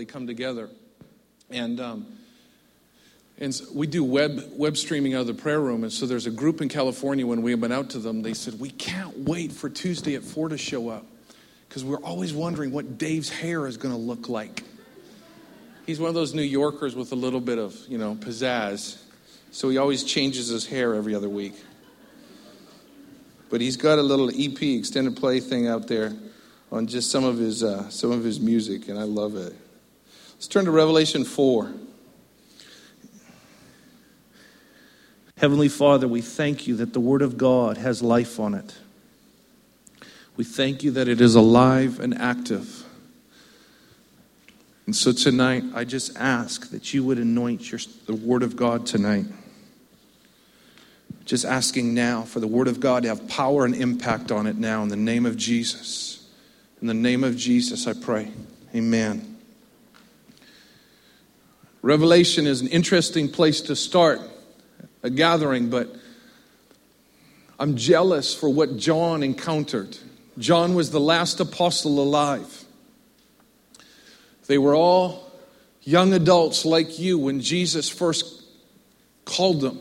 corporately come together. And, um, and we do web, web streaming out of the prayer room. And so there's a group in California, when we went out to them, they said, We can't wait for Tuesday at 4 to show up because we're always wondering what Dave's hair is going to look like. He's one of those New Yorkers with a little bit of, you know, pizzazz. So he always changes his hair every other week. But he's got a little EP, extended play thing out there on just some of his, uh, some of his music, and I love it. Let's turn to Revelation 4. Heavenly Father, we thank you that the Word of God has life on it. We thank you that it is alive and active. And so tonight, I just ask that you would anoint your, the Word of God tonight. Just asking now for the Word of God to have power and impact on it now in the name of Jesus. In the name of Jesus, I pray. Amen. Revelation is an interesting place to start a gathering, but I'm jealous for what John encountered. John was the last apostle alive. They were all young adults like you when Jesus first called them.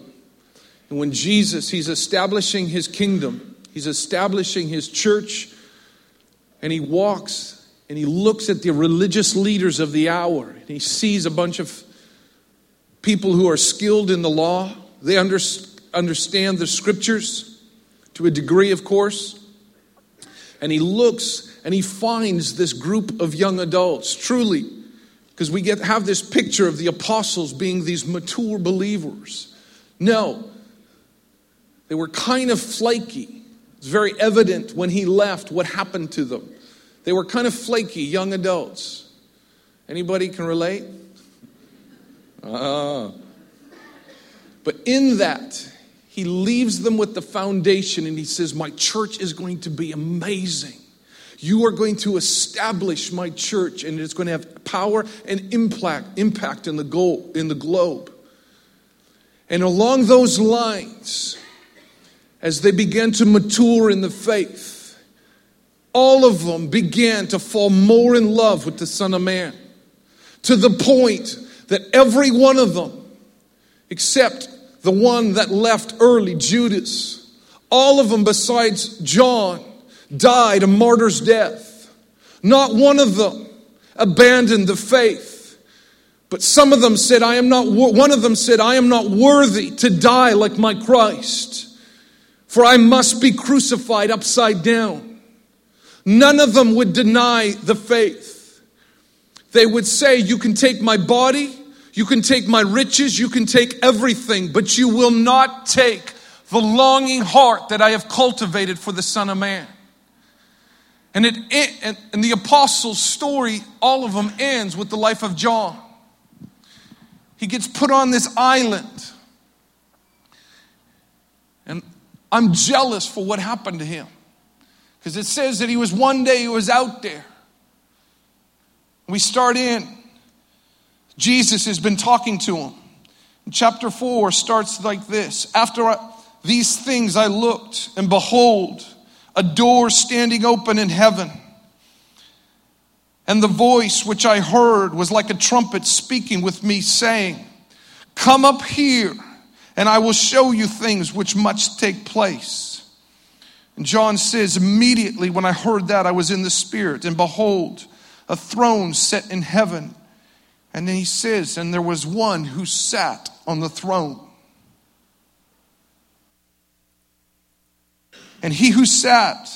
And when Jesus, he's establishing his kingdom, he's establishing his church, and he walks and he looks at the religious leaders of the hour, and he sees a bunch of people who are skilled in the law. They under, understand the scriptures to a degree, of course. And he looks and he finds this group of young adults, truly, because we get have this picture of the apostles being these mature believers. No, they were kind of flaky. It's very evident when he left what happened to them. They were kind of flaky young adults. Anybody can relate? Ah. But in that, he leaves them with the foundation and he says, My church is going to be amazing. You are going to establish my church and it's going to have power and impact, impact in, the goal, in the globe. And along those lines, as they began to mature in the faith, all of them began to fall more in love with the Son of Man to the point that every one of them, except the one that left early, Judas, all of them besides John, died a martyr's death. Not one of them abandoned the faith. But some of them said, I am not, one of them said, I am not worthy to die like my Christ for I must be crucified upside down. None of them would deny the faith. They would say, You can take my body, you can take my riches, you can take everything, but you will not take the longing heart that I have cultivated for the Son of Man. And, it, and, the apostles' story, all of them ends with the life of John. He gets put on this island. And I'm jealous for what happened to him. Because it says that he was one day he was out there. We start in. Jesus has been talking to him. Chapter 4 starts like this After I, these things I looked, and behold, a door standing open in heaven. And the voice which I heard was like a trumpet speaking with me, saying, Come up here and I will show you things which must take place. And John says, Immediately when I heard that, I was in the Spirit, and behold, a throne set in heaven. And then he says, And there was one who sat on the throne. And he who sat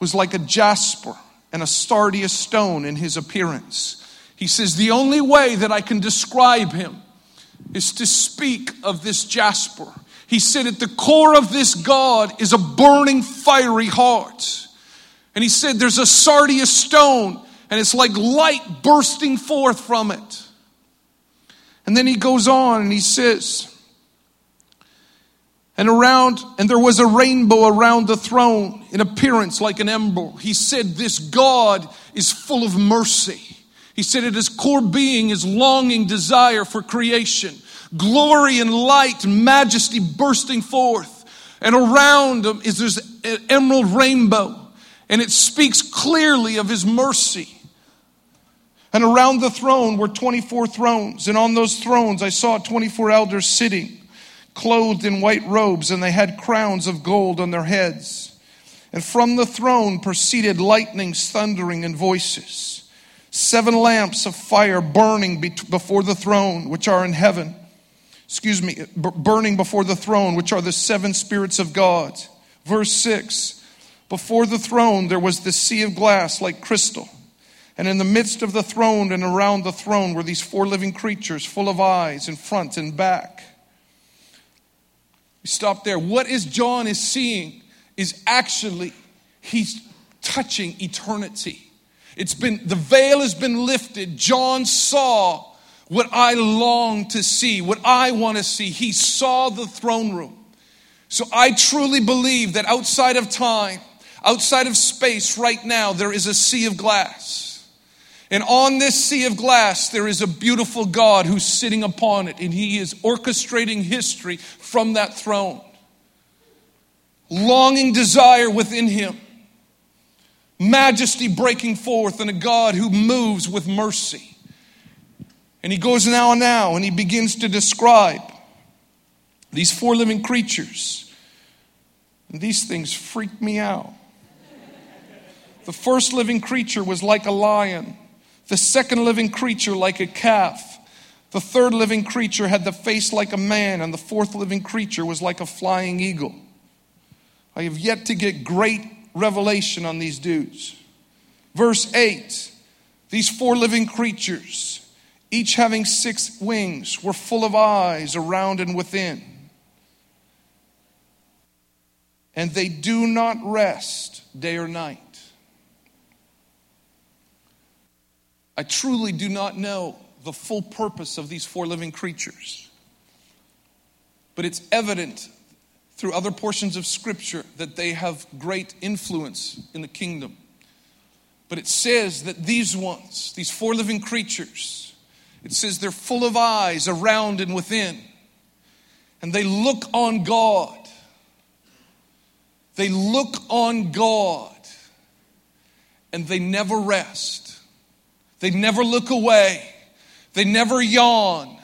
was like a jasper and a sardius stone in his appearance. He says, The only way that I can describe him is to speak of this jasper. He said, At the core of this God is a burning, fiery heart. And he said, There's a sardius stone, and it's like light bursting forth from it. And then he goes on and he says, and around, and there was a rainbow around the throne in appearance like an emerald. He said, This God is full of mercy. He said, At his core being is longing desire for creation, glory and light majesty bursting forth. And around him is this emerald rainbow, and it speaks clearly of his mercy. And around the throne were 24 thrones, and on those thrones I saw 24 elders sitting, clothed in white robes, and they had crowns of gold on their heads. And from the throne proceeded lightnings, thundering, and voices. Seven lamps of fire burning before the throne, which are in heaven. Excuse me, burning before the throne, which are the seven spirits of God. Verse 6 Before the throne there was the sea of glass like crystal. And in the midst of the throne and around the throne were these four living creatures full of eyes in front and back. We stop there. What is John is seeing is actually he's touching eternity. It's been the veil has been lifted. John saw what I long to see, what I want to see. He saw the throne room. So I truly believe that outside of time, outside of space right now there is a sea of glass. And on this sea of glass, there is a beautiful God who's sitting upon it, and He is orchestrating history from that throne. Longing desire within Him, majesty breaking forth, and a God who moves with mercy. And He goes now and now, and He begins to describe these four living creatures. And these things freak me out. The first living creature was like a lion the second living creature like a calf. The third living creature had the face like a man, and the fourth living creature was like a flying eagle. I have yet to get great revelation on these dudes. Verse 8 These four living creatures, each having six wings, were full of eyes around and within. And they do not rest day or night. I truly do not know the full purpose of these four living creatures. But it's evident through other portions of Scripture that they have great influence in the kingdom. But it says that these ones, these four living creatures, it says they're full of eyes around and within. And they look on God. They look on God. And they never rest. They never look away. They never yawn.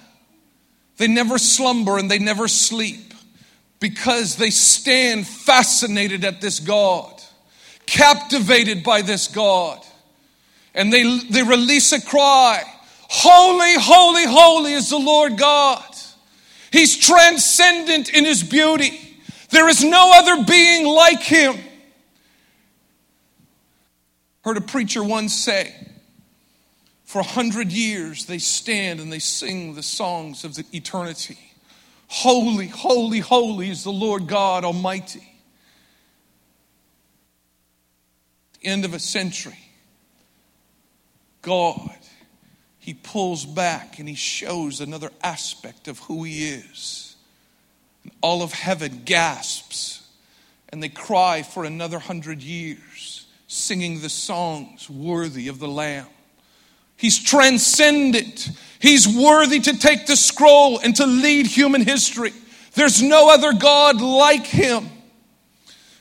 They never slumber and they never sleep because they stand fascinated at this God, captivated by this God. And they, they release a cry Holy, holy, holy is the Lord God. He's transcendent in his beauty. There is no other being like him. Heard a preacher once say, for a hundred years, they stand and they sing the songs of the eternity. Holy, holy, holy is the Lord God Almighty. the end of a century, God, He pulls back and He shows another aspect of who He is. And all of heaven gasps and they cry for another hundred years, singing the songs worthy of the Lamb. He's transcendent. He's worthy to take the scroll and to lead human history. There's no other God like him.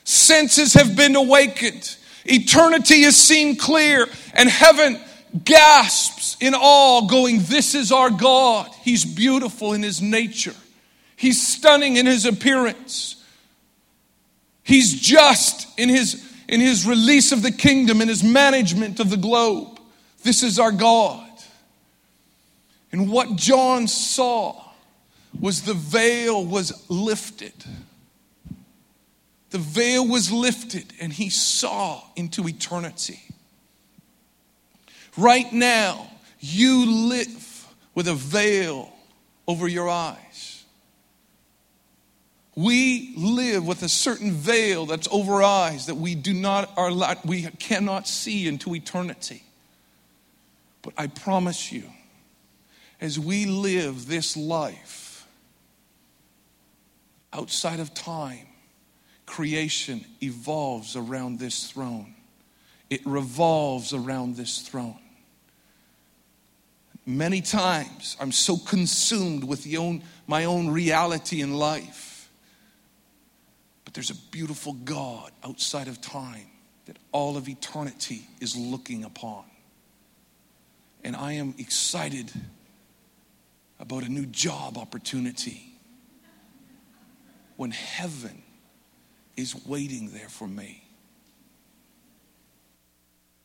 Senses have been awakened. Eternity is seen clear, and heaven gasps in awe, going, This is our God. He's beautiful in his nature, he's stunning in his appearance, he's just in his, in his release of the kingdom, in his management of the globe. This is our God. And what John saw was the veil was lifted. The veil was lifted and he saw into eternity. Right now, you live with a veil over your eyes. We live with a certain veil that's over our eyes that we do not are we cannot see into eternity. But I promise you, as we live this life outside of time, creation evolves around this throne. It revolves around this throne. Many times I'm so consumed with own, my own reality in life. But there's a beautiful God outside of time that all of eternity is looking upon And I am excited about a new job opportunity when heaven is waiting there for me.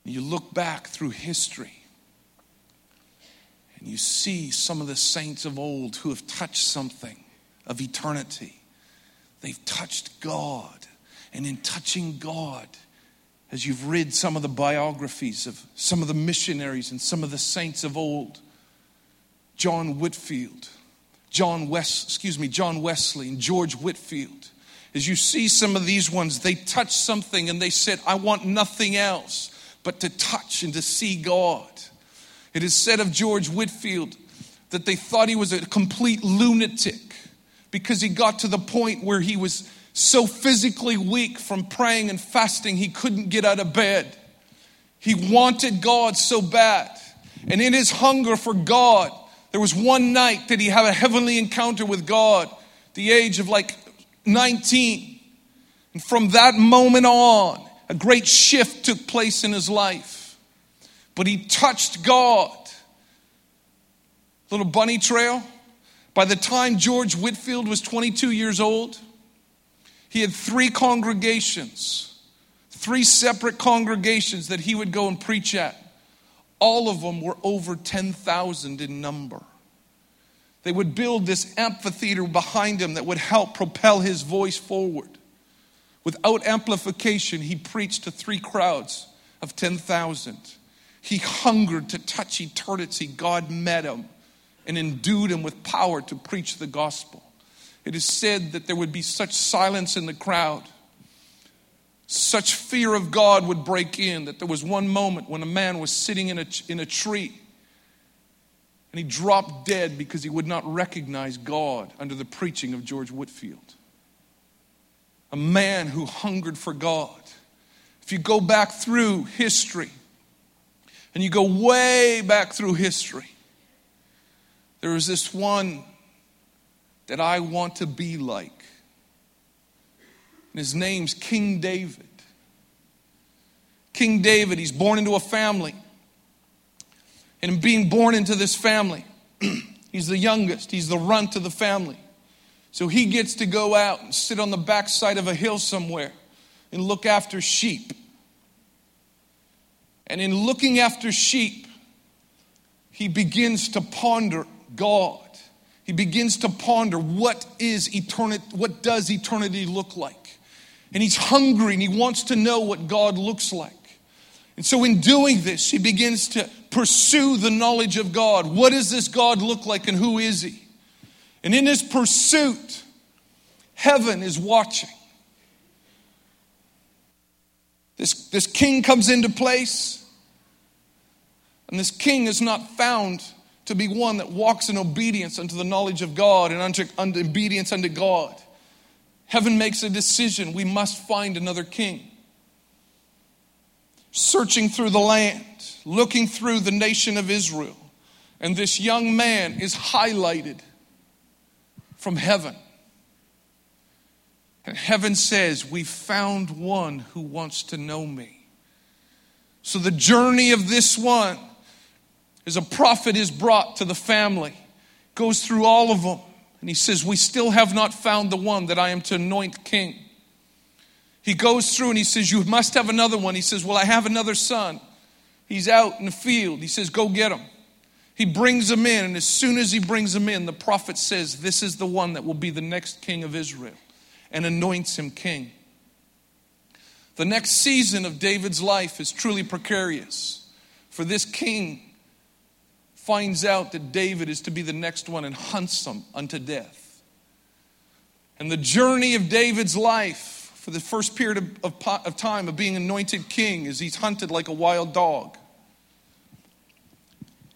You look back through history and you see some of the saints of old who have touched something of eternity. They've touched God. And in touching God, as you've read some of the biographies of some of the missionaries and some of the saints of old, John Whitfield, John West, excuse me, John Wesley and George Whitefield. As you see some of these ones, they touched something and they said, I want nothing else but to touch and to see God. It is said of George Whitefield that they thought he was a complete lunatic because he got to the point where he was so physically weak from praying and fasting he couldn't get out of bed. He wanted God so bad. And in his hunger for God, there was one night that he had a heavenly encounter with God, the age of like 19. And from that moment on, a great shift took place in his life. But he touched God. Little bunny trail. By the time George Whitefield was 22 years old, he had three congregations, three separate congregations that he would go and preach at. All of them were over 10,000 in number. They would build this amphitheater behind him that would help propel his voice forward. Without amplification, he preached to three crowds of 10,000. He hungered to touch eternity. God met him and endued him with power to preach the gospel. It is said that there would be such silence in the crowd, such fear of God would break in, that there was one moment when a man was sitting in a, in a tree and he dropped dead because he would not recognize God under the preaching of George Whitefield. A man who hungered for God. If you go back through history, and you go way back through history, there was this one that I want to be like. And his name's King David. King David, he's born into a family. And being born into this family, he's the youngest, he's the runt of the family. So he gets to go out and sit on the backside of a hill somewhere and look after sheep. And in looking after sheep, he begins to ponder God. He begins to ponder what is eternity, what does eternity look like? And he's hungry and he wants to know what God looks like. And so, in doing this, he begins to pursue the knowledge of God. What does this God look like and who is he? And in his pursuit, heaven is watching. This, this king comes into place, and this king is not found to be one that walks in obedience unto the knowledge of God and unto, unto obedience unto God. Heaven makes a decision we must find another king searching through the land, looking through the nation of Israel. And this young man is highlighted from heaven. And heaven says, We found one who wants to know me. So the journey of this one, as a prophet is brought to the family, goes through all of them. And he says, We still have not found the one that I am to anoint king. He goes through and he says, You must have another one. He says, Well, I have another son. He's out in the field. He says, Go get him. He brings him in, and as soon as he brings him in, the prophet says, This is the one that will be the next king of Israel, and anoints him king. The next season of David's life is truly precarious, for this king finds out that David is to be the next one and hunts him unto death. And the journey of David's life for the first period of, of, of time of being anointed king is he's hunted like a wild dog.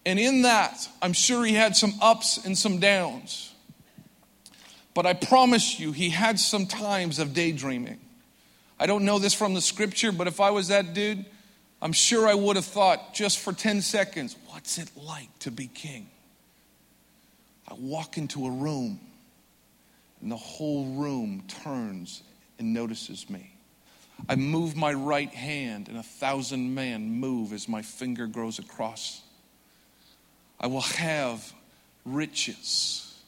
And in that, I'm sure he had some ups and some downs. But I promise you, he had some times of daydreaming. I don't know this from the scripture, but if I was that dude, I'm sure I would have thought just for 10 seconds, what's it like to be king? I walk into a room and the whole room turns and notices me. I move my right hand, and a thousand men move as my finger grows across. I will have riches.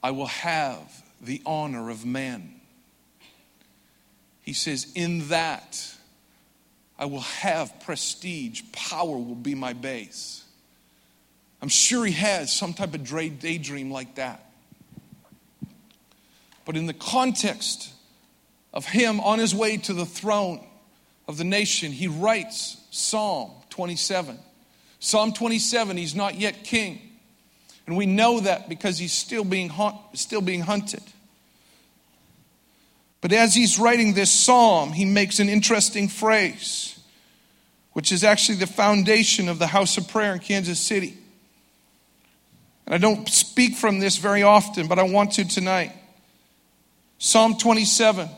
I will have the honor of men. He says, In that I will have prestige, power will be my base. I'm sure he has some type of daydream like that. But in the context of him on his way to the throne of the nation, he writes Psalm 27. Psalm 27, he's not yet king. And we know that because he's still being, still being hunted. But as he's writing this psalm, he makes an interesting phrase, which is actually the foundation of the house of prayer in Kansas City. And I don't speak from this very often, but I want to tonight. Psalm 27,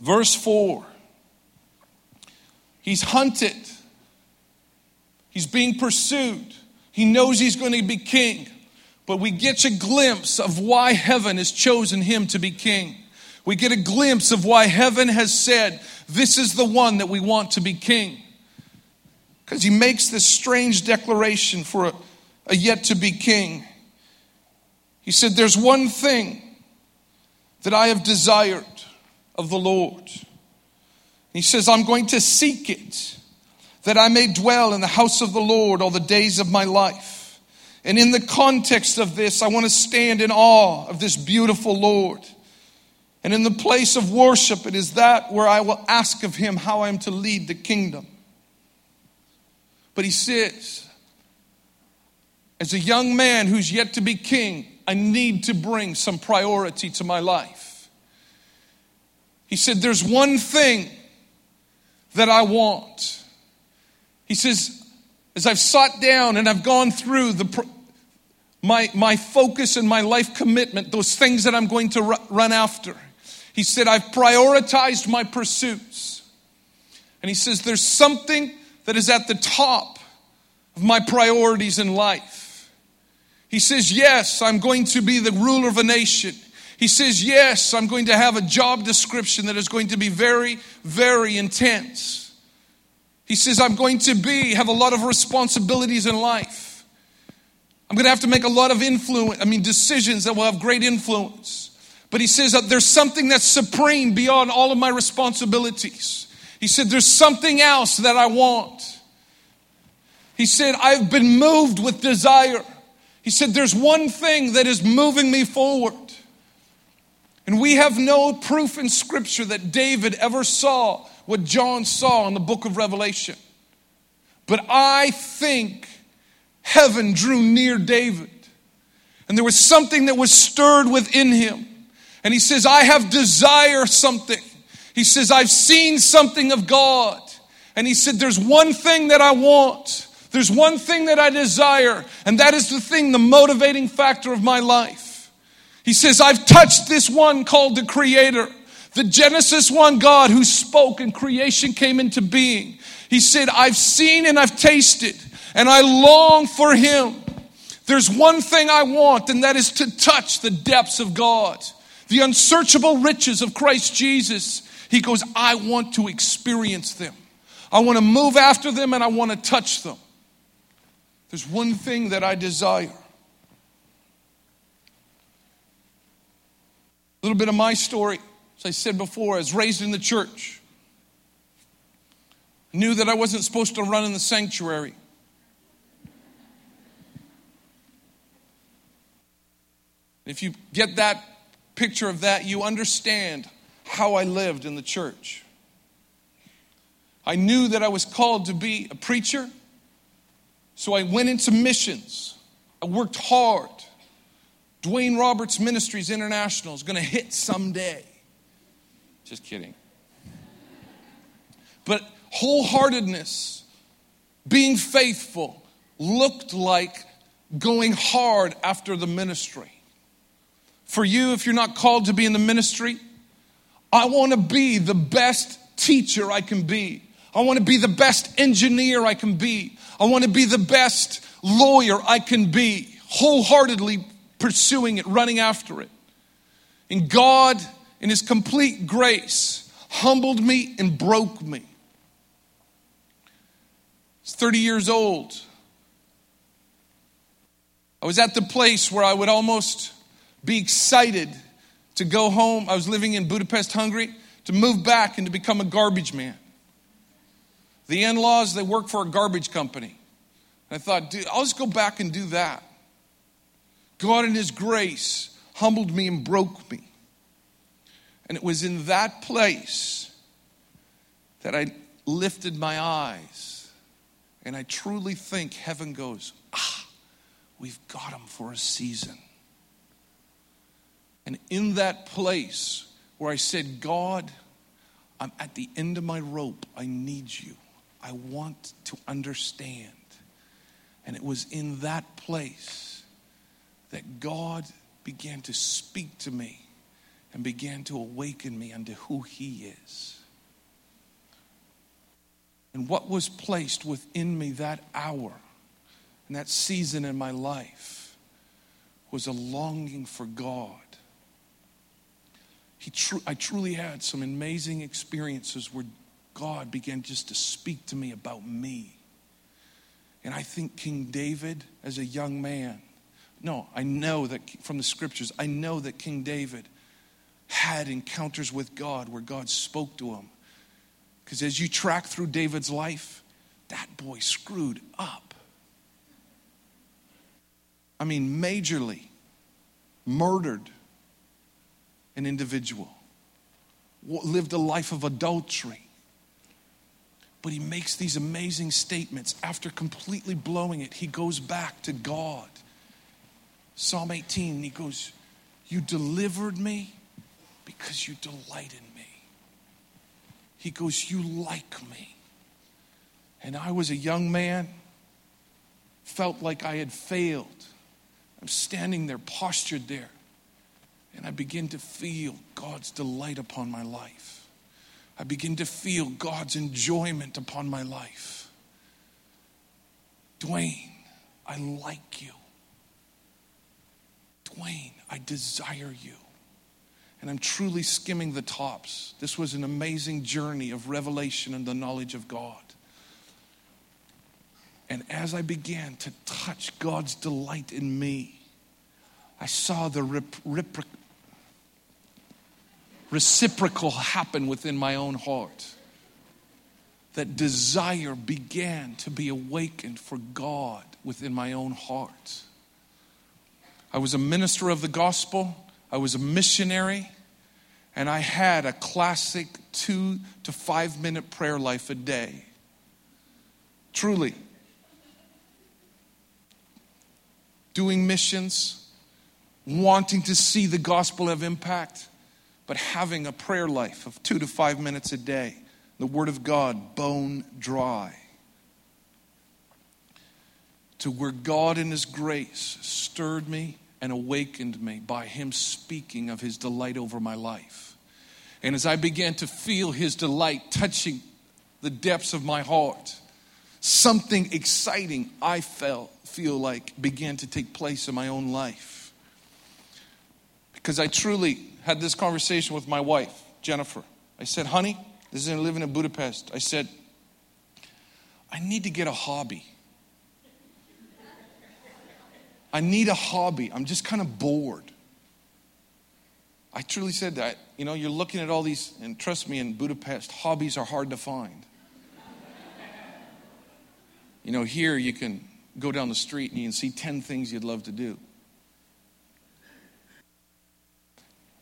verse 4. He's hunted, he's being pursued. He knows he's going to be king, but we get a glimpse of why heaven has chosen him to be king. We get a glimpse of why heaven has said, This is the one that we want to be king. Because he makes this strange declaration for a, a yet to be king. He said, There's one thing that I have desired of the Lord. He says, I'm going to seek it that I may dwell in the house of the Lord all the days of my life. And in the context of this, I want to stand in awe of this beautiful Lord. And in the place of worship, it is that where I will ask of him how I am to lead the kingdom. But he says, as a young man who's yet to be king, I need to bring some priority to my life. He said, There's one thing that I want. He says, as I've sat down and I've gone through the, my, my focus and my life commitment, those things that I'm going to run after, he said, I've prioritized my pursuits. And he says, there's something that is at the top of my priorities in life. He says, Yes, I'm going to be the ruler of a nation. He says, Yes, I'm going to have a job description that is going to be very, very intense. He says, I'm going to be, have a lot of responsibilities in life. I'm going to have to make a lot of influence, I mean, decisions that will have great influence. But he says that there's something that's supreme beyond all of my responsibilities. He said, There's something else that I want. He said, I've been moved with desire. He said, There's one thing that is moving me forward. And we have no proof in Scripture that David ever saw what John saw in the book of Revelation. But I think heaven drew near David. And there was something that was stirred within him. And he says, I have desire something. He says, I've seen something of God. And he said, There's one thing that I want. There's one thing that I desire. And that is the thing, the motivating factor of my life. He says, I've touched this one called the Creator. The Genesis 1 God who spoke and creation came into being. He said, I've seen and I've tasted, and I long for Him. There's one thing I want, and that is to touch the depths of God, the unsearchable riches of Christ Jesus. He goes, I want to experience them. I want to move after them and I want to touch them. There's one thing that I desire. A little bit of my story. As I said before, I was raised in the church. I knew that I wasn't supposed to run in the sanctuary. If you get that picture of that, you understand how I lived in the church. I knew that I was called to be a preacher, so I went into missions. I worked hard. Dwayne Roberts Ministries International is going to hit someday. Just kidding. But wholeheartedness, being faithful, looked like going hard after the ministry. For you, if you're not called to be in the ministry, I want to be the best teacher I can be. I want to be the best engineer I can be. I want to be the best lawyer I can be, wholeheartedly pursuing it, running after it. And God in his complete grace, humbled me and broke me. I was 30 years old I was at the place where I would almost be excited to go home. I was living in Budapest, Hungary, to move back and to become a garbage man. The in laws, they work for a garbage company. I thought, dude, I'll just go back and do that. God, in His grace, humbled me and broke me. And it was in that place that I lifted my eyes. And I truly think heaven goes, ah, We've got them for a season. And in that place where I said, God, I'm at the end of my rope. I need you. I want to understand. And it was in that place that God began to speak to me and began to awaken me unto who He is. And what was placed within me that hour and that season in my life was a longing for God. He tr- I truly had some amazing experiences where God began just to speak to me about me. And I think King David, as a young man, no, I know that from the scriptures, I know that King David had encounters with God where God spoke to him. Because as you track through David's life, that boy screwed up. I mean, majorly murdered an individual, lived a life of adultery. But he makes these amazing statements. After completely blowing it, he goes back to God. Psalm 18, he goes, You delivered me because you delight in me. He goes, You like me. And I was a young man, felt like I had failed I'm standing there, postured there, and I begin to feel God's delight upon my life. I begin to feel God's enjoyment upon my life. Dwayne, I like you. Dwayne, I desire you. And I'm truly skimming the tops. This was an amazing journey of revelation and the knowledge of God. And as I began to touch God's delight in me, I saw the rep- rep- reciprocal happen within my own heart. That desire began to be awakened for God within my own heart. I was a minister of the gospel, I was a missionary, and I had a classic two to five minute prayer life a day. Truly. doing missions, wanting to see the gospel have impact, but having a prayer life of two to five minutes a day. The Word of God, bone dry. To where God in His grace stirred me and awakened me by Him speaking of His delight over my life. And as I began to feel His delight touching the depths of my heart, something exciting I felt feel like began to take place in my own life. Because I truly had this conversation with my wife, Jennifer. I said, honey, this is living in Budapest. I said, I need to get a hobby. I need a hobby. I'm just kind of bored. I truly said that. You know, you're looking at all these, and trust me, in Budapest, hobbies are hard to find. You know, here you can go down the street and you can see 10 things you'd love to do.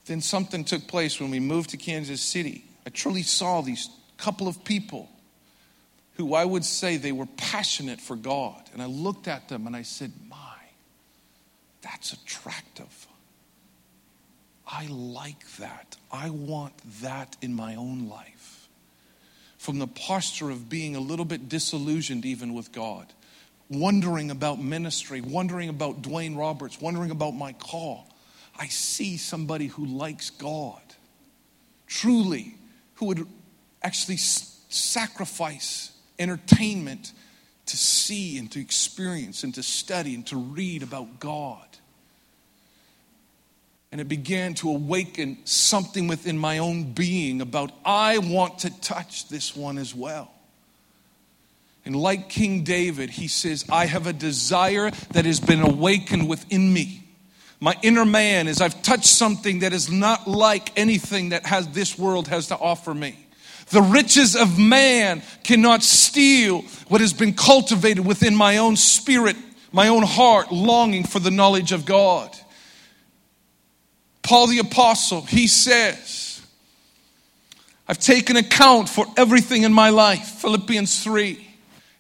Then something took place when we moved to Kansas City. I truly saw these couple of people who I would say they were passionate for God. And I looked at them and I said, My, that's attractive. I like that. I want that in my own life. From the posture of being a little bit disillusioned, even with God wondering about ministry, wondering about Dwayne Roberts, wondering about my call, I see somebody who likes God, truly, who would actually sacrifice entertainment to see and to experience and to study and to read about God. And it began to awaken something within my own being about, I want to touch this one as well. And like King David, he says, I have a desire that has been awakened within me. My inner man is I've touched something that is not like anything that has this world has to offer me. The riches of man cannot steal what has been cultivated within my own spirit, my own heart, longing for the knowledge of God. Paul the Apostle, he says, I've taken account for everything in my life, Philippians 3.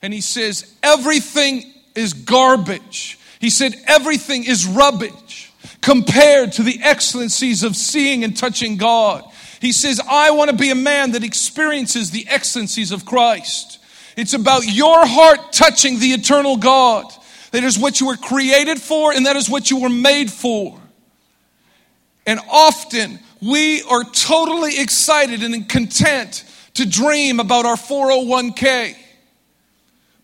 And he says, everything is garbage. He said, everything is rubbish compared to the excellencies of seeing and touching God. He says, I want to be a man that experiences the excellencies of Christ. It's about your heart touching the eternal God. That is what you were created for, and that is what you were made for. And often we are totally excited and content to dream about our 401k.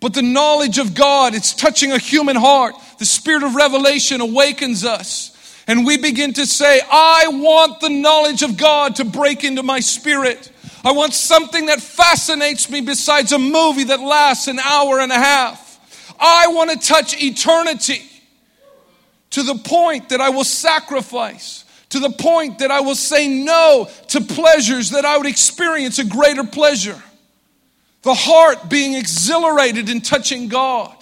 But the knowledge of God, it's touching a human heart. The spirit of revelation awakens us. And we begin to say, I want the knowledge of God to break into my spirit. I want something that fascinates me besides a movie that lasts an hour and a half. I want to touch eternity to the point that I will sacrifice to the point that I will say no to pleasures that I would experience a greater pleasure. The heart being exhilarated in touching God.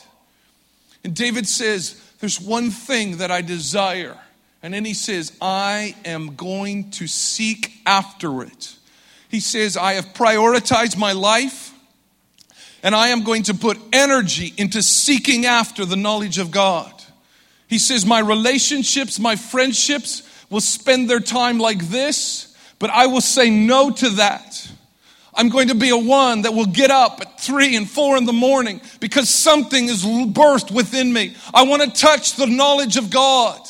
And David says, There's one thing that I desire. And then he says, I am going to seek after it. He says, I have prioritized my life and I am going to put energy into seeking after the knowledge of God. He says, My relationships, my friendships, will spend their time like this, but I will say no to that. I'm going to be a one that will get up at three and four in the morning because something is birthed within me. I want to touch the knowledge of God.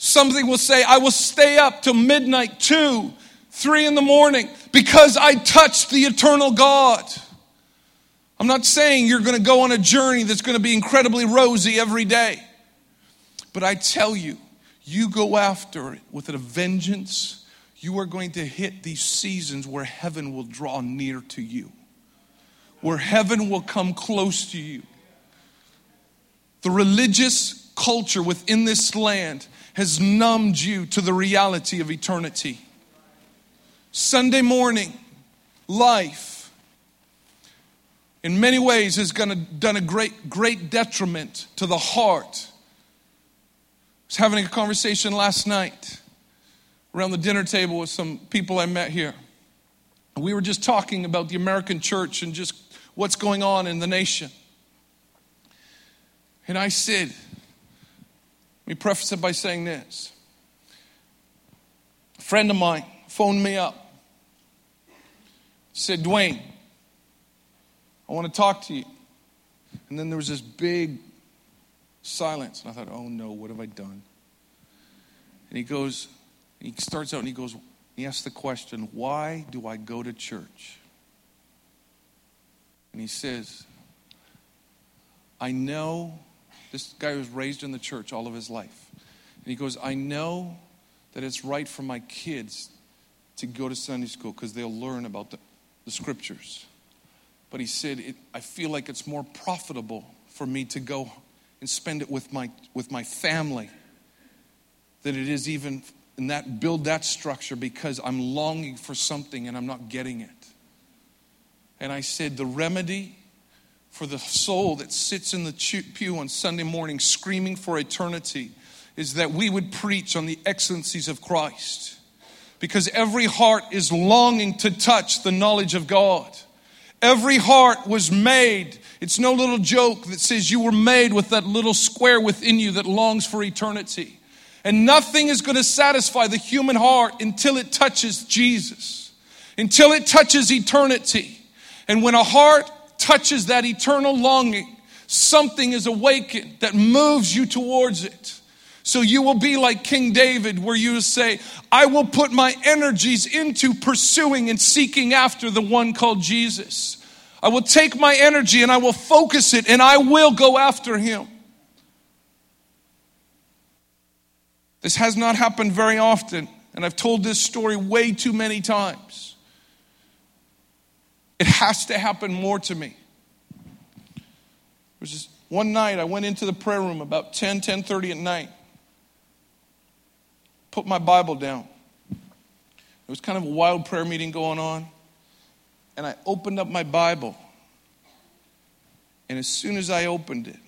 Something will say, I will stay up till midnight, two, three in the morning because I touched the eternal God. I'm not saying you're going to go on a journey that's going to be incredibly rosy every day, but I tell you, you go after it with a vengeance, you are going to hit these seasons where heaven will draw near to you, where heaven will come close to you. The religious culture within this land has numbed you to the reality of eternity. Sunday morning life, in many ways, has done a great, great detriment to the heart I was having a conversation last night around the dinner table with some people I met here. We were just talking about the American church and just what's going on in the nation. And I said, me preface it by saying this. A friend of mine phoned me up, said, Dwayne, I want to talk to you. And then there was this big silence. And I thought, oh no, what have I done? And he goes, he starts out and he goes, he asks the question, why do I go to church? And he says, I know this guy was raised in the church all of his life. And he goes, I know that it's right for my kids to go to Sunday school because they'll learn about the, the scriptures. But he said, I feel like it's more profitable for me to go and spend it with my, with my family than it is even in that build that structure because I'm longing for something and I'm not getting it. And I said, the remedy for the soul that sits in the pew on Sunday morning screaming for eternity is that we would preach on the excellencies of Christ. Because every heart is longing to touch the knowledge of God. Every heart was made. It's no little joke that says you were made with that little square within you that longs for eternity. And nothing is going to satisfy the human heart until it touches Jesus, until it touches eternity. And when a heart touches that eternal longing, something is awakened that moves you towards it. So you will be like King David, where you say, I will put my energies into pursuing and seeking after the one called Jesus. I will take my energy and I will focus it and I will go after him. This has not happened very often, and I've told this story way too many times. It has to happen more to me. It was just one night I went into the prayer room about 10, 10:30 at night. Put my Bible down. It was kind of a wild prayer meeting going on. And I opened up my Bible. And as soon as I opened it,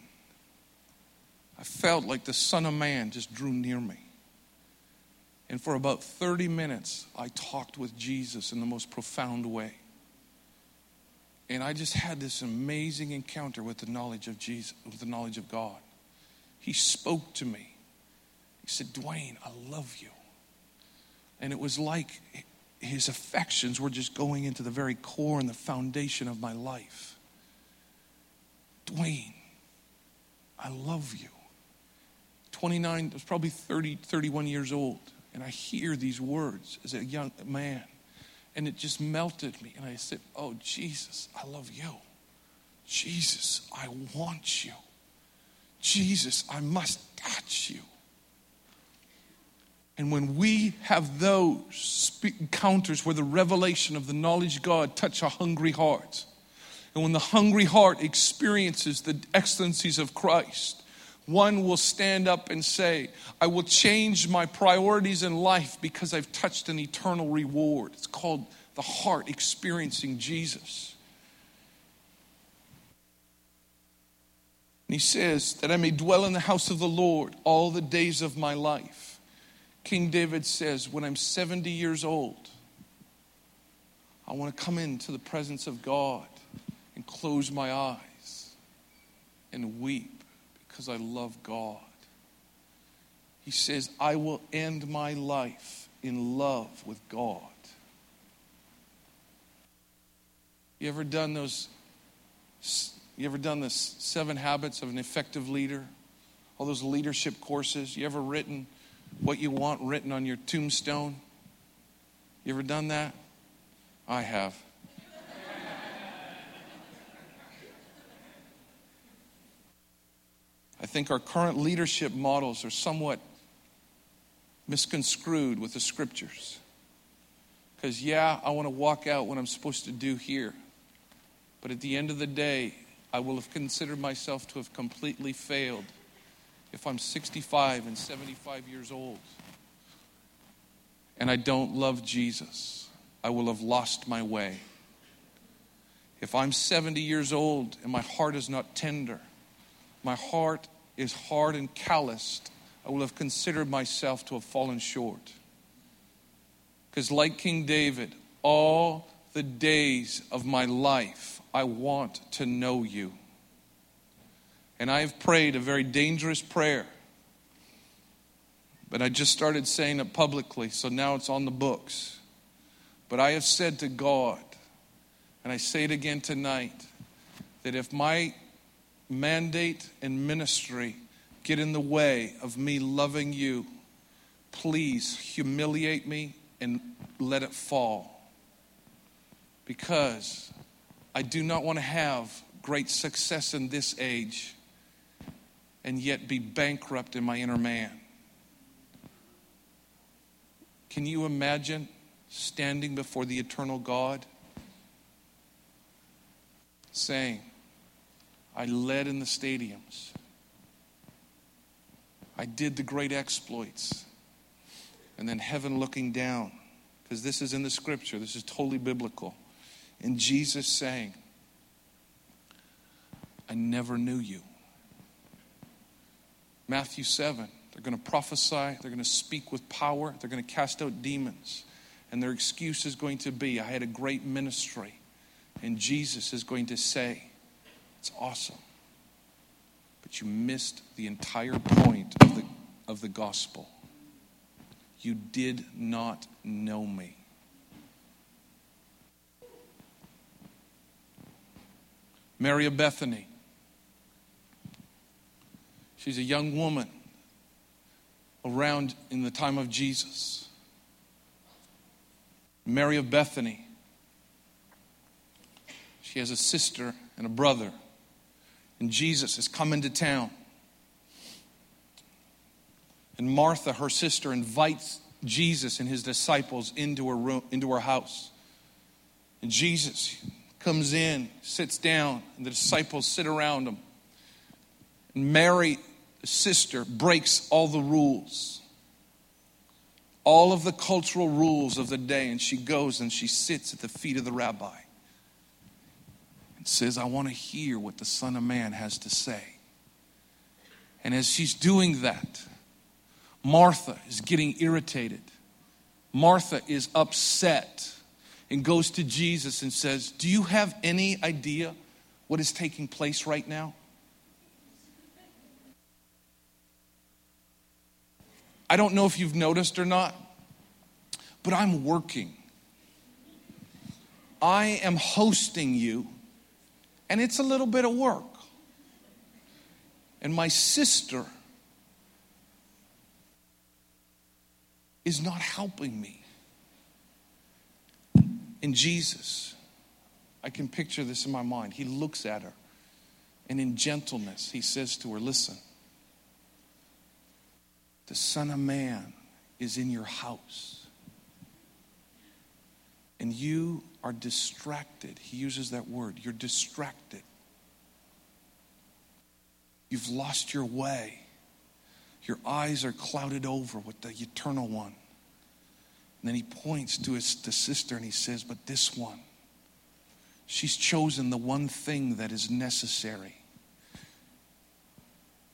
I felt like the Son of Man just drew near me. And for about 30 minutes, I talked with Jesus in the most profound way. And I just had this amazing encounter with the knowledge of Jesus, with the knowledge of God. He spoke to me. He said, Dwayne, I love you. And it was like his affections were just going into the very core and the foundation of my life. Dwayne, I love you. 29, I was probably 30, 31 years old. And I hear these words as a young man. And it just melted me. And I said, Oh, Jesus, I love you. Jesus, I want you. Jesus, I must touch you. And when we have those encounters where the revelation of the knowledge of God touch a hungry heart, and when the hungry heart experiences the excellencies of Christ, one will stand up and say, I will change my priorities in life because I've touched an eternal reward. It's called the heart experiencing Jesus. And he says, That I may dwell in the house of the Lord all the days of my life. King David says, When I'm 70 years old, I want to come into the presence of God and close my eyes and weep because I love God. He says, I will end my life in love with God. You ever done those? You ever done the seven habits of an effective leader? All those leadership courses? You ever written what you want written on your tombstone? You ever done that? I have. I think our current leadership models are somewhat misconstrued with the scriptures. Because, yeah, I want to walk out what I'm supposed to do here. But at the end of the day, I will have considered myself to have completely failed if I'm 65 and 75 years old and I don't love Jesus, I will have lost my way. If I'm 70 years old and my heart is not tender, my heart is hard and calloused, I will have considered myself to have fallen short. Because, like King David, all the days of my life, I want to know you. And I have prayed a very dangerous prayer. But I just started saying it publicly, so now it's on the books. But I have said to God, and I say it again tonight, that if my mandate and ministry get in the way of me loving you, please humiliate me and let it fall. Because I do not want to have great success in this age and yet be bankrupt in my inner man. Can you imagine standing before the eternal God saying, I led in the stadiums, I did the great exploits, and then heaven looking down, because this is in the scripture, this is totally biblical, and Jesus saying, I never knew you. Matthew 7. They're going to prophesy, they're going to speak with power, they're going to cast out demons. And their excuse is going to be, I had a great ministry. And Jesus is going to say, It's awesome. But you missed the entire point of the, of the gospel. You did not know me. Mary of Bethany She's a young woman around in the time of Jesus. Mary of Bethany. She has a sister and a brother. And Jesus is coming to town. And Martha, her sister, invites Jesus and his disciples into her room, into her house. And Jesus comes in, sits down, and the disciples sit around him. And Mary, the sister, breaks all the rules, all of the cultural rules of the day, and she goes and she sits at the feet of the rabbi and says, I want to hear what the Son of Man has to say. And as she's doing that, Martha is getting irritated. Martha is upset and goes to Jesus and says, Do you have any idea what is taking place right now? I don't know if you've noticed or not, but I'm working. I am hosting you, and it's a little bit of work. And my sister is not helping me. In Jesus, I can picture this in my mind. He looks at her, and in gentleness, he says to her, Listen, the Son of Man is in your house, and you are distracted. He uses that word. You're distracted. You've lost your way. Your eyes are clouded over with the eternal one. And then he points to his sister and he says, But this one, she's chosen the one thing that is necessary.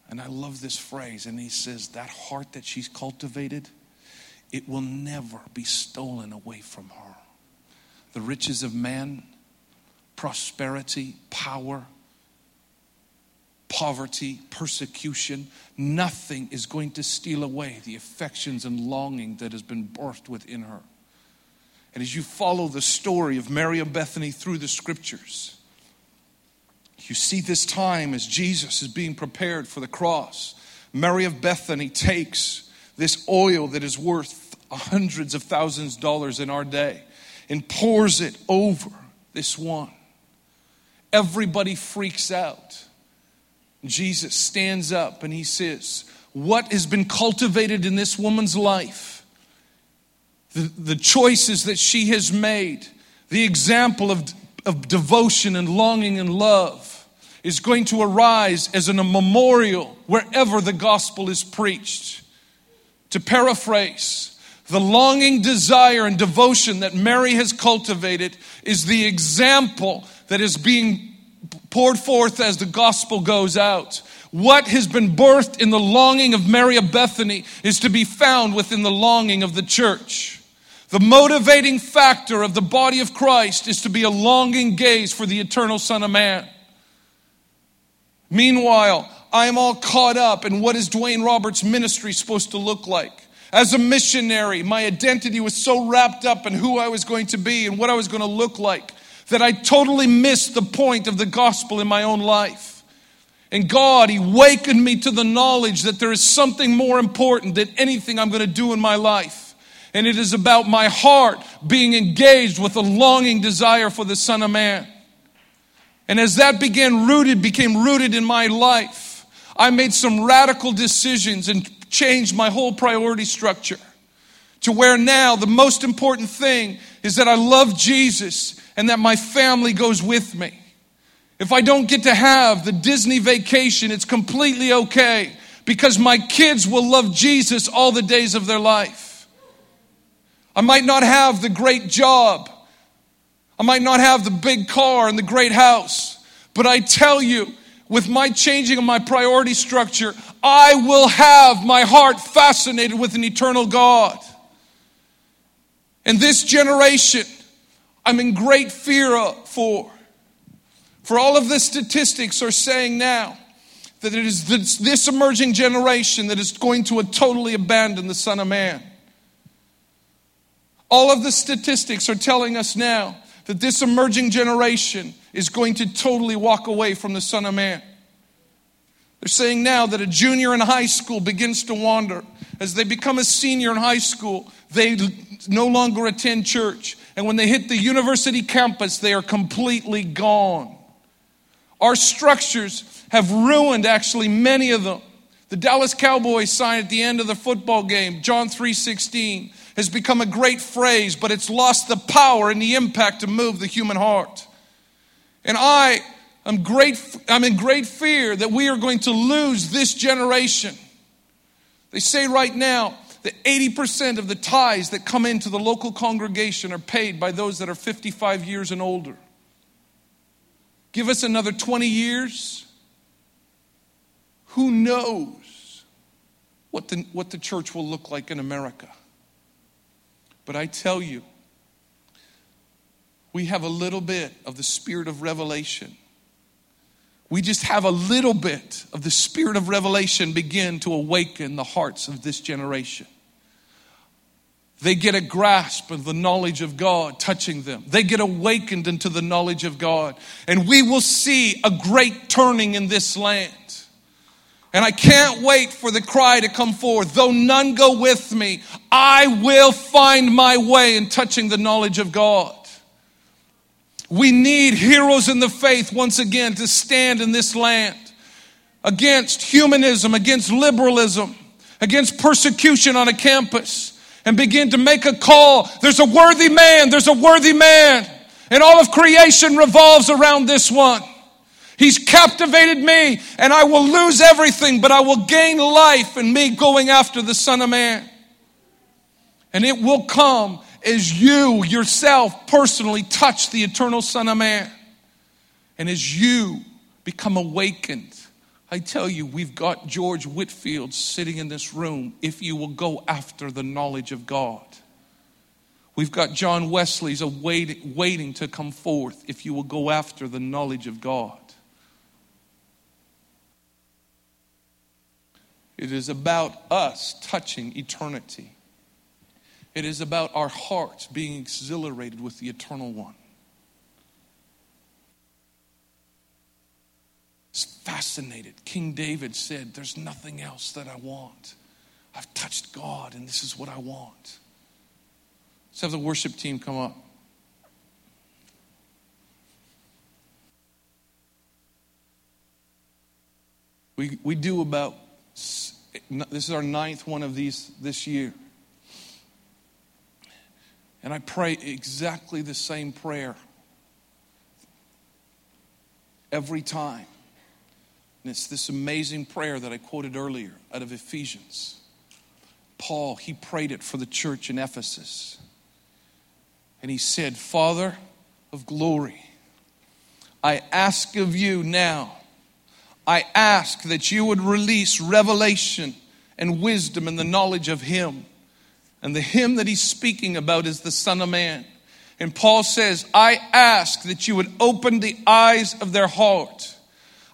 And I love this phrase. And he says, That heart that she's cultivated, it will never be stolen away from her. The riches of man, prosperity, power, poverty, persecution, nothing is going to steal away the affections and longing that has been birthed within her. And as you follow the story of Mary of Bethany through the scriptures, you see this time as Jesus is being prepared for the cross. Mary of Bethany takes this oil that is worth hundreds of thousands of dollars in our day and pours it over this one. Everybody freaks out Jesus stands up and he says, What has been cultivated in this woman's life, the, the choices that she has made, the example of, of devotion and longing and love, is going to arise as a memorial wherever the gospel is preached. To paraphrase, the longing desire and devotion that Mary has cultivated is the example that is being poured forth as the gospel goes out. What has been birthed in the longing of Mary of Bethany is to be found within the longing of the church. The motivating factor of the body of Christ is to be a longing gaze for the eternal Son of Man. Meanwhile, I am all caught up in what is Dwayne Roberts' ministry supposed to look like. As a missionary, my identity was so wrapped up in who I was going to be and what I was going to look like that I totally missed the point of the gospel in my own life. And God, He wakened me to the knowledge that there is something more important than anything I'm going to do in my life. And it is about my heart being engaged with a longing desire for the Son of Man. And as that began rooted, became rooted in my life, I made some radical decisions and changed my whole priority structure to where now the most important thing is that I love Jesus and that my family goes with me. If I don't get to have the Disney vacation, it's completely okay because my kids will love Jesus all the days of their life. I might not have the great job. I might not have the big car and the great house. But I tell you, with my changing of my priority structure, I will have my heart fascinated with an eternal God. And this generation, I'm in great fear for. For all of the statistics are saying now that it is this, this emerging generation that is going to totally abandon the Son of Man. All of the statistics are telling us now that this emerging generation is going to totally walk away from the Son of Man. They're saying now that a junior in high school begins to wander. As they become a senior in high school, they no longer attend church. And when they hit the university campus, they are completely gone. Our structures have ruined actually many of them. The Dallas Cowboys sign at the end of the football game, John 3:16, has become a great phrase, but it's lost the power and the impact to move the human heart. And I am great, I'm in great fear that we are going to lose this generation. They say right now that 80% of the tithes that come into the local congregation are paid by those that are 55 years and older. Give us another 20 years. Who knows what the, what the church will look like in America? But I tell you, we have a little bit of the spirit of revelation. We just have a little bit of the spirit of revelation begin to awaken the hearts of this generation. They get a grasp of the knowledge of God touching them. They get awakened into the knowledge of God. And we will see a great turning in this land. And I can't wait for the cry to come forth. Though none go with me, I will find my way in touching the knowledge of God. We need heroes in the faith once again to stand in this land against humanism, against liberalism, against persecution on a campus, and begin to make a call. There's a worthy man, there's a worthy man. And all of creation revolves around this one. He's captivated me, and I will lose everything, but I will gain life in me going after the Son of Man. And it will come as you yourself personally touch the eternal Son of Man, and as you become awakened, I tell you, we've got George Whitefield sitting in this room if you will go after the knowledge of God. We've got John Wesley's waiting, waiting to come forth if you will go after the knowledge of God. It is about us touching eternity. It is about our hearts being exhilarated with the eternal one. It's fascinated. King David said, There's nothing else that I want. I've touched God, and this is what I want. Let's have the worship team come up. We, we do about, this is our ninth one of these this year. And I pray exactly the same prayer every time. And it's this amazing prayer that I quoted earlier out of Ephesians. Paul, he prayed it for the church in Ephesus. And he said, Father of glory, I ask of you now, I ask that you would release revelation and wisdom and the knowledge of him and the hymn that he's speaking about is the Son of Man. And Paul says, I ask that you would open the eyes of their heart.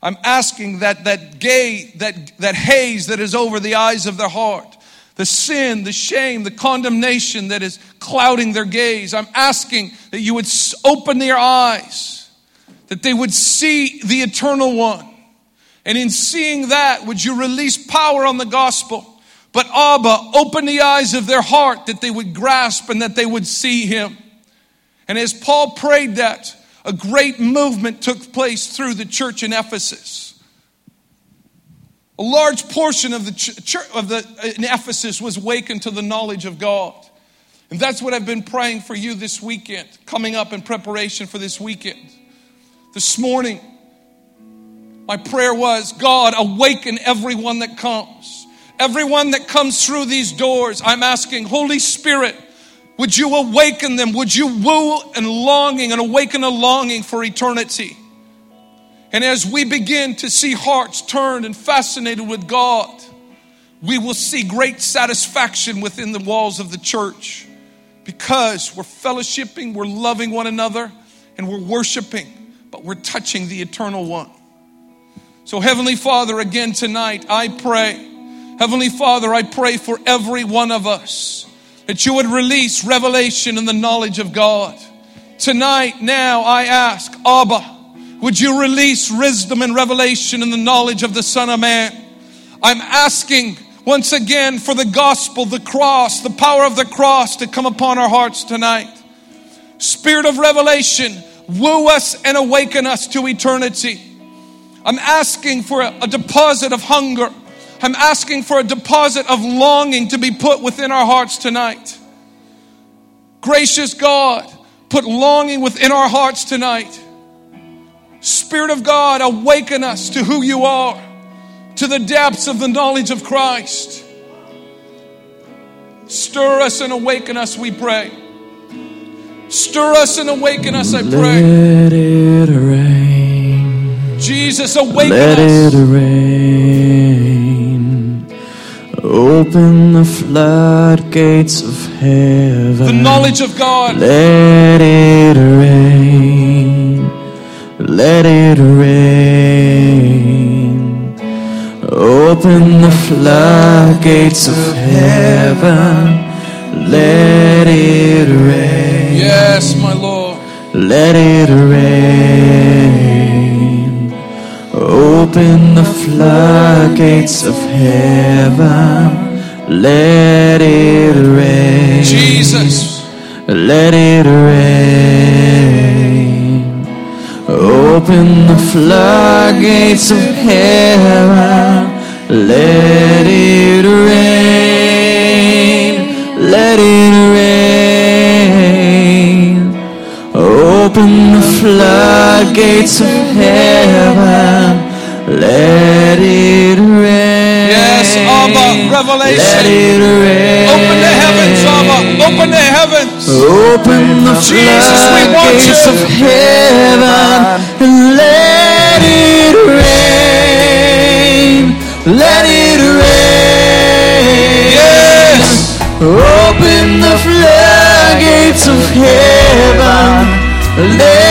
I'm asking that that gay, that, that haze that is over the eyes of their heart, the sin, the shame, the condemnation that is clouding their gaze. I'm asking that you would open their eyes, that they would see the eternal one. And in seeing that, would you release power on the gospel? But Abba, open the eyes of their heart that they would grasp and that they would see him. And as Paul prayed that, a great movement took place through the church in Ephesus. A large portion of the church of the uh, in Ephesus was awakened to the knowledge of God. And that's what I've been praying for you this weekend, coming up in preparation for this weekend. This morning, my prayer was, God, awaken everyone that comes. Everyone that comes through these doors, I'm asking, Holy Spirit, would you awaken them? Would you woo and longing and awaken a longing for eternity? And as we begin to see hearts turned and fascinated with God, we will see great satisfaction within the walls of the church because we're fellowshipping, we're loving one another, and we're worshiping, but we're touching the eternal one. So, Heavenly Father, again tonight, I pray Heavenly Father, I pray for every one of us that you would release revelation and the knowledge of God. Tonight, now, I ask, Abba, would you release wisdom and revelation and the knowledge of the Son of Man? I'm asking once again for the gospel, the cross, the power of the cross to come upon our hearts tonight. Spirit of revelation, woo us and awaken us to eternity. I'm asking for a, a deposit of hunger I'm asking for a deposit of longing to be put within our hearts tonight. Gracious God, put longing within our hearts tonight. Spirit of God, awaken us to who you are, to the depths of the knowledge of Christ. Stir us and awaken us, we pray. Stir us and awaken us, I pray. Let it rain. Jesus, awaken Let us. it rain. Open the floodgates of heaven. The knowledge of God. Let it rain. Let it rain. Open the floodgates of heaven. Let it rain. Yes, my Lord. Let it rain. Open the floodgates of heaven. Let it rain. Jesus. Let it rain. Open the floodgates of heaven. Let it rain. Let it rain. Open the floodgates of heaven. Let it rain. Abba, revelation. Open the heavens, Abba. Open the heavens. Open the Jesus, we want you. of heaven and let it rain. Let it rain. Yes. Open the floodgates of heaven. Let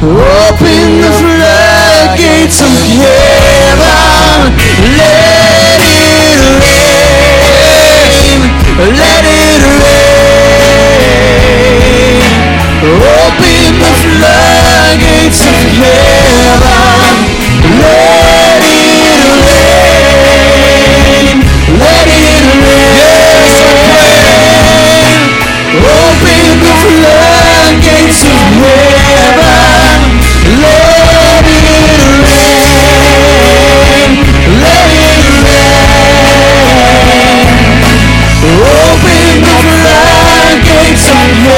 Open the floodgates of heaven. Let it rain. Let it rain. Open the floodgates of heaven. Let it rain. Let it rain. Open the floodgates of heaven. Floodgates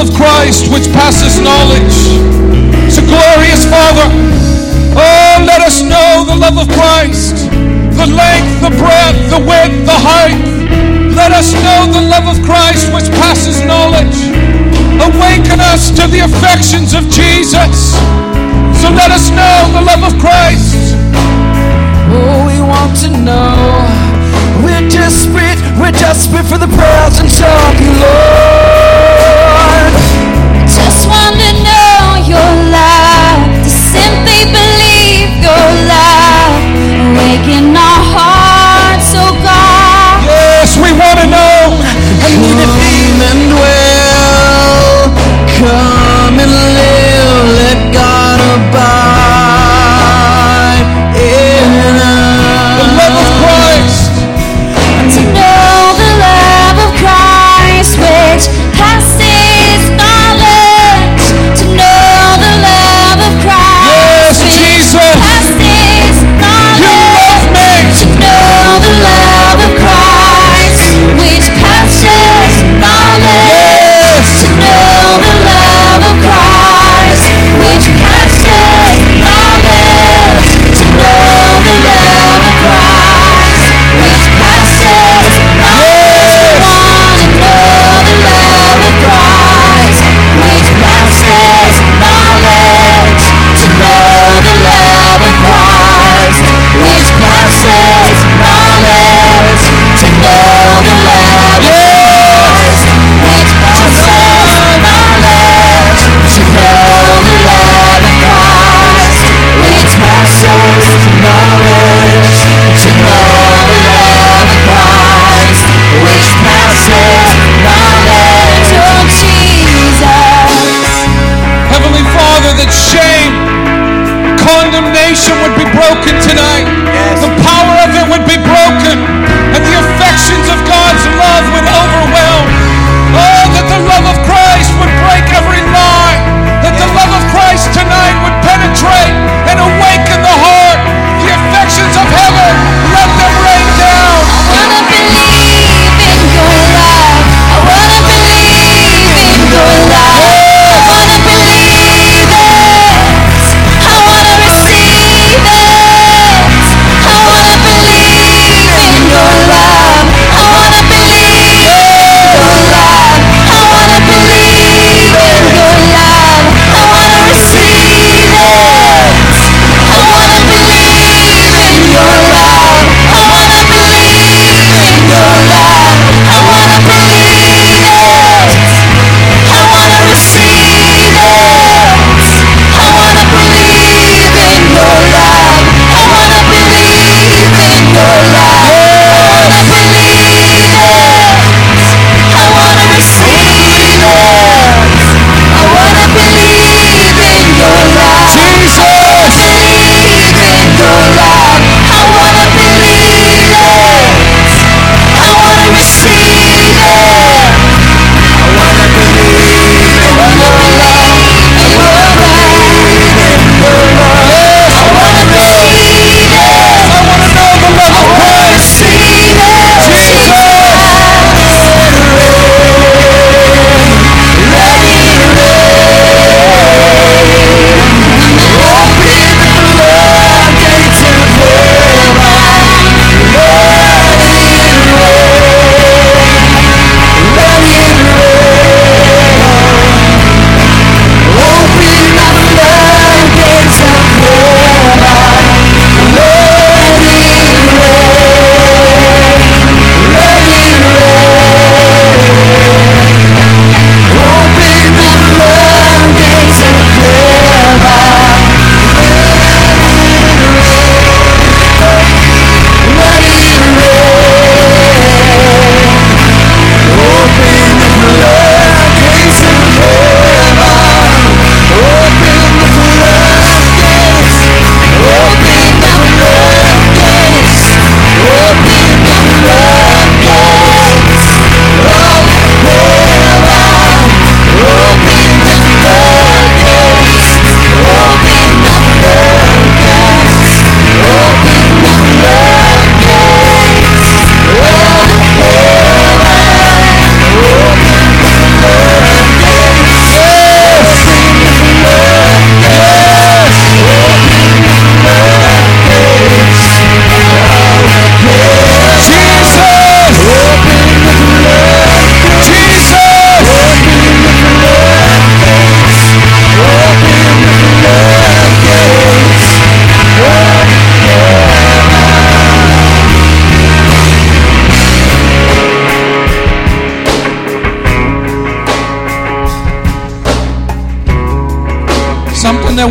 of Christ which passes knowledge. So glorious Father, oh, let us know the love of Christ, the length, the breadth, the width, the height. Let us know the love of Christ which passes knowledge. Awaken us to the affections of Jesus. So let us know the love of Christ. Oh, we want to know. We're desperate, we're desperate for the presence of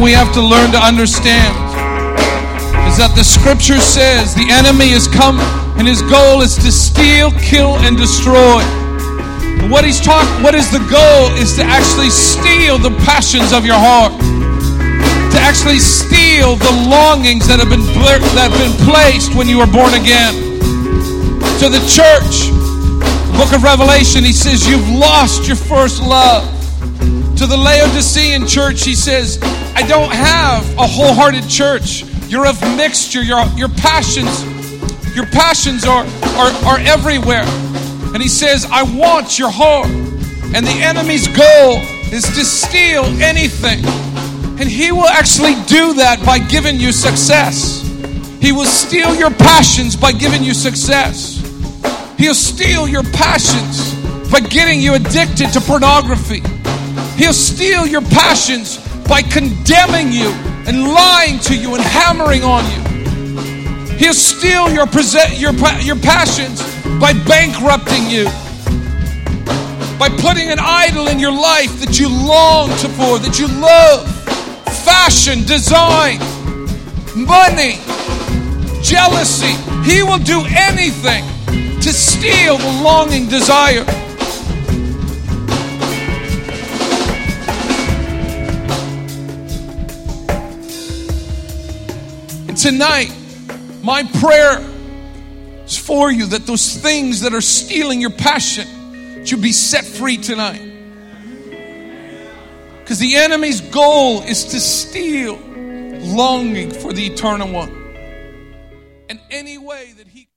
we have to learn to understand is that the scripture says the enemy is come and his goal is to steal, kill, and destroy. And what he's talking, what is the goal? Is to actually steal the passions of your heart, to actually steal the longings that have been that have been placed when you were born again. To the church, book of Revelation, he says, You've lost your first love. To the Laodicean church, he says, I don't have a wholehearted church. You're of mixture. Your, your passions, your passions are, are, are everywhere. And he says, I want your heart. And the enemy's goal is to steal anything. And he will actually do that by giving you success. He will steal your passions by giving you success. He'll steal your passions by getting you addicted to pornography. He'll steal your passions by condemning you and lying to you and hammering on you. He'll steal your, your, your passions by bankrupting you, by putting an idol in your life that you long to for, that you love fashion, design, money, jealousy. He will do anything to steal the longing desire. Tonight, my prayer is for you that those things that are stealing your passion should be set free tonight. Because the enemy's goal is to steal longing for the eternal one. And any way that he